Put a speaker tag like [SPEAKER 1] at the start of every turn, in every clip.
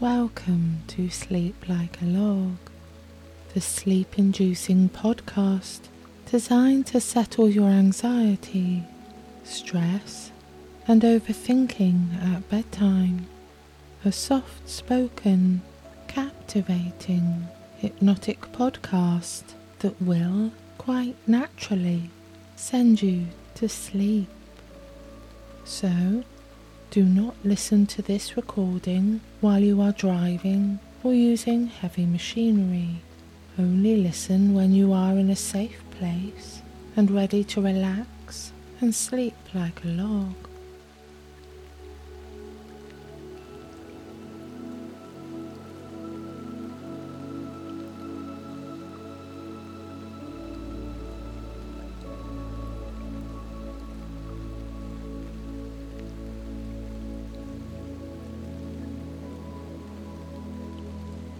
[SPEAKER 1] Welcome to Sleep Like a Log, the sleep inducing podcast designed to settle your anxiety, stress, and overthinking at bedtime. A soft spoken, captivating, hypnotic podcast that will quite naturally send you to sleep. So, do not listen to this recording while you are driving or using heavy machinery. Only listen when you are in a safe place and ready to relax and sleep like a log.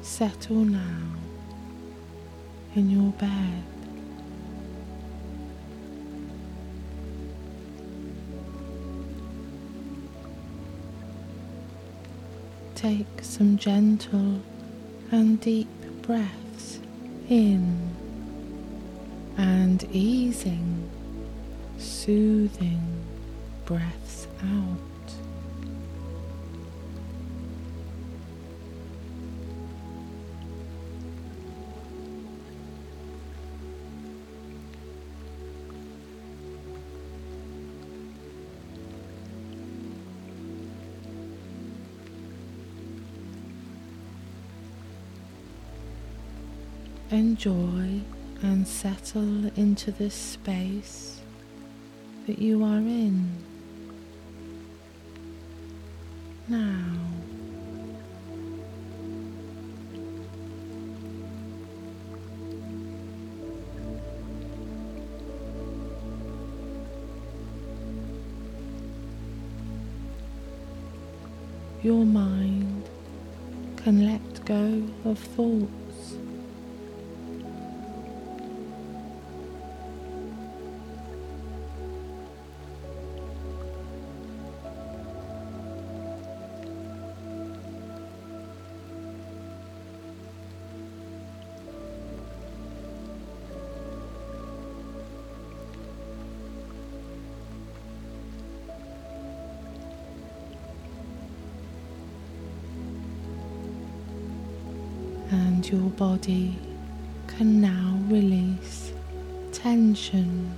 [SPEAKER 1] Settle now in your bed. Take some gentle and deep breaths in and easing, soothing breaths out. Enjoy and settle into this space that you are in now. Your mind can let go of thoughts and your body can now release tension.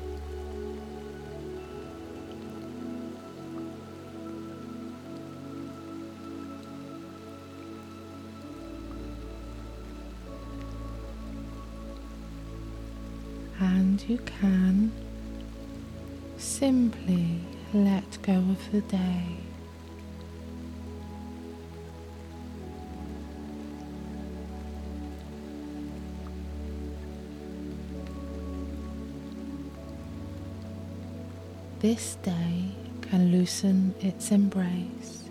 [SPEAKER 1] And you can simply let go of the day. This day can loosen its embrace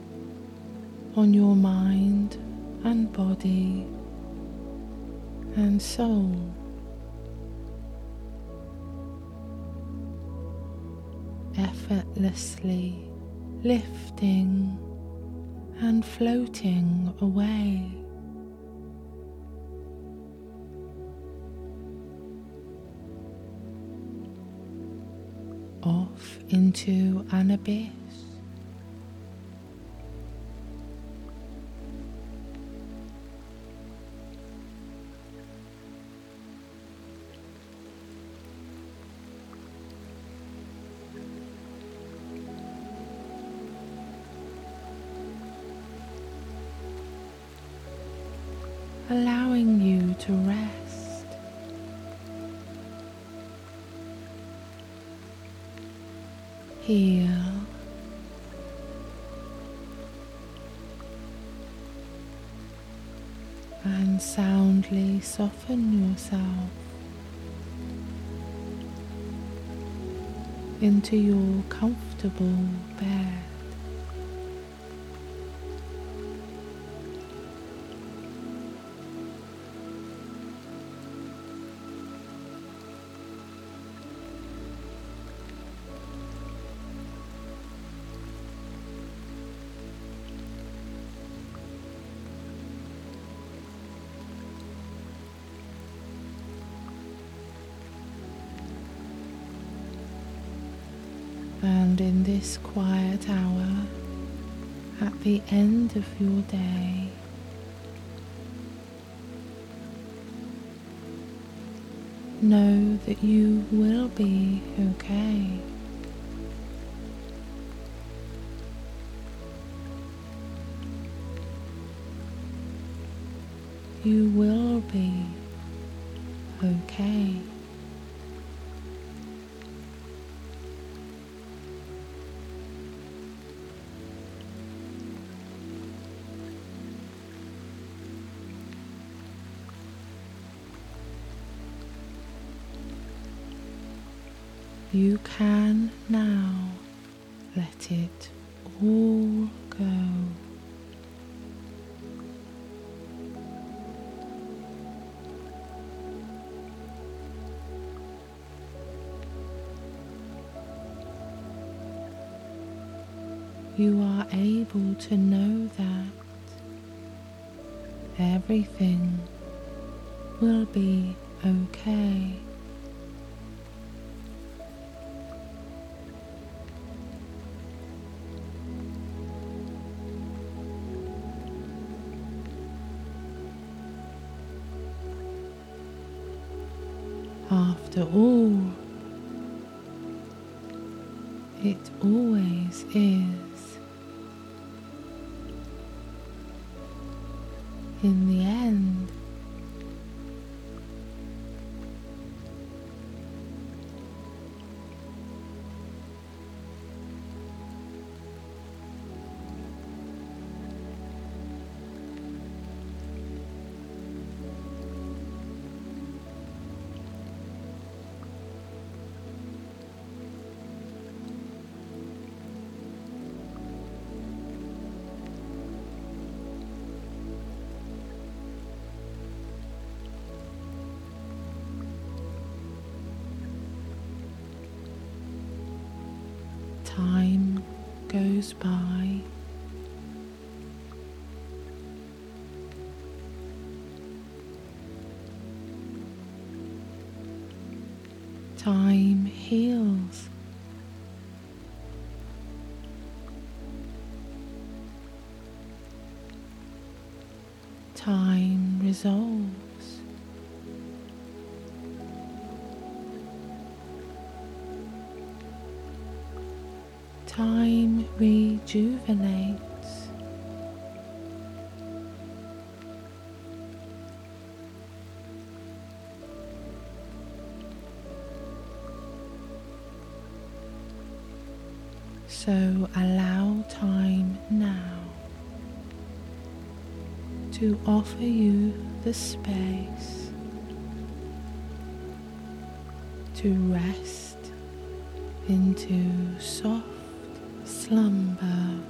[SPEAKER 1] on your mind and body and soul. Effortlessly lifting and floating away. Off into an abyss. Soundly soften yourself into your comfortable bed. And in this quiet hour, at the end of your day, know that you will be okay. You will be okay. You can now let it all After all, it always is. In the end, goes by. Time heals. Time resolves. Time rejuvenates. So allow time now to offer you the space to rest into soft slumber.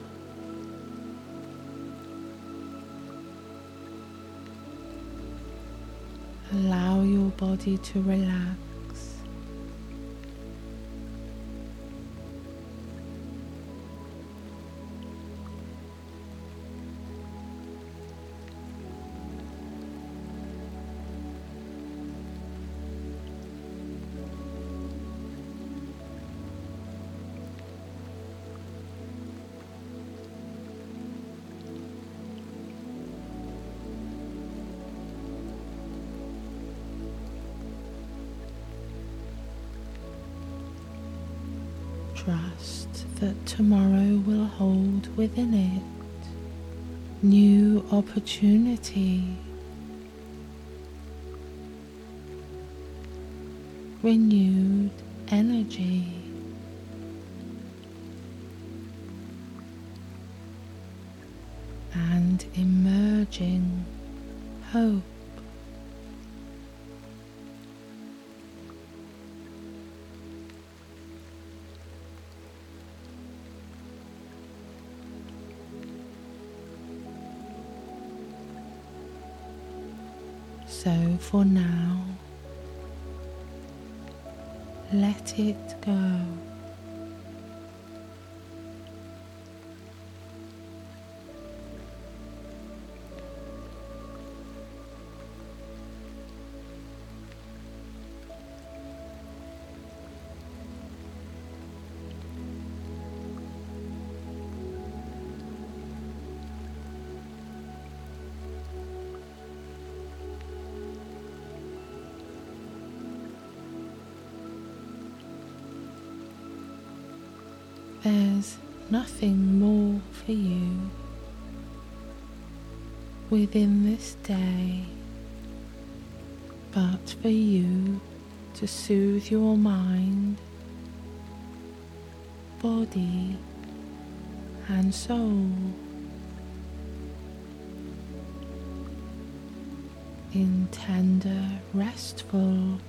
[SPEAKER 1] Allow your body to relax. Within it new opportunity, renewed energy. And emerging hope. For now, let it go. Nothing more for you within this day but for you to soothe your mind, body, and soul. In tender, restful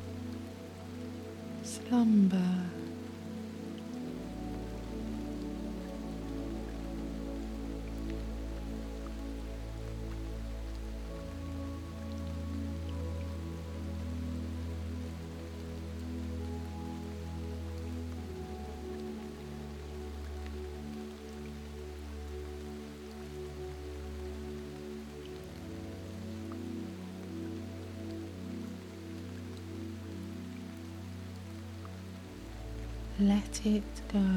[SPEAKER 1] slumber. Let it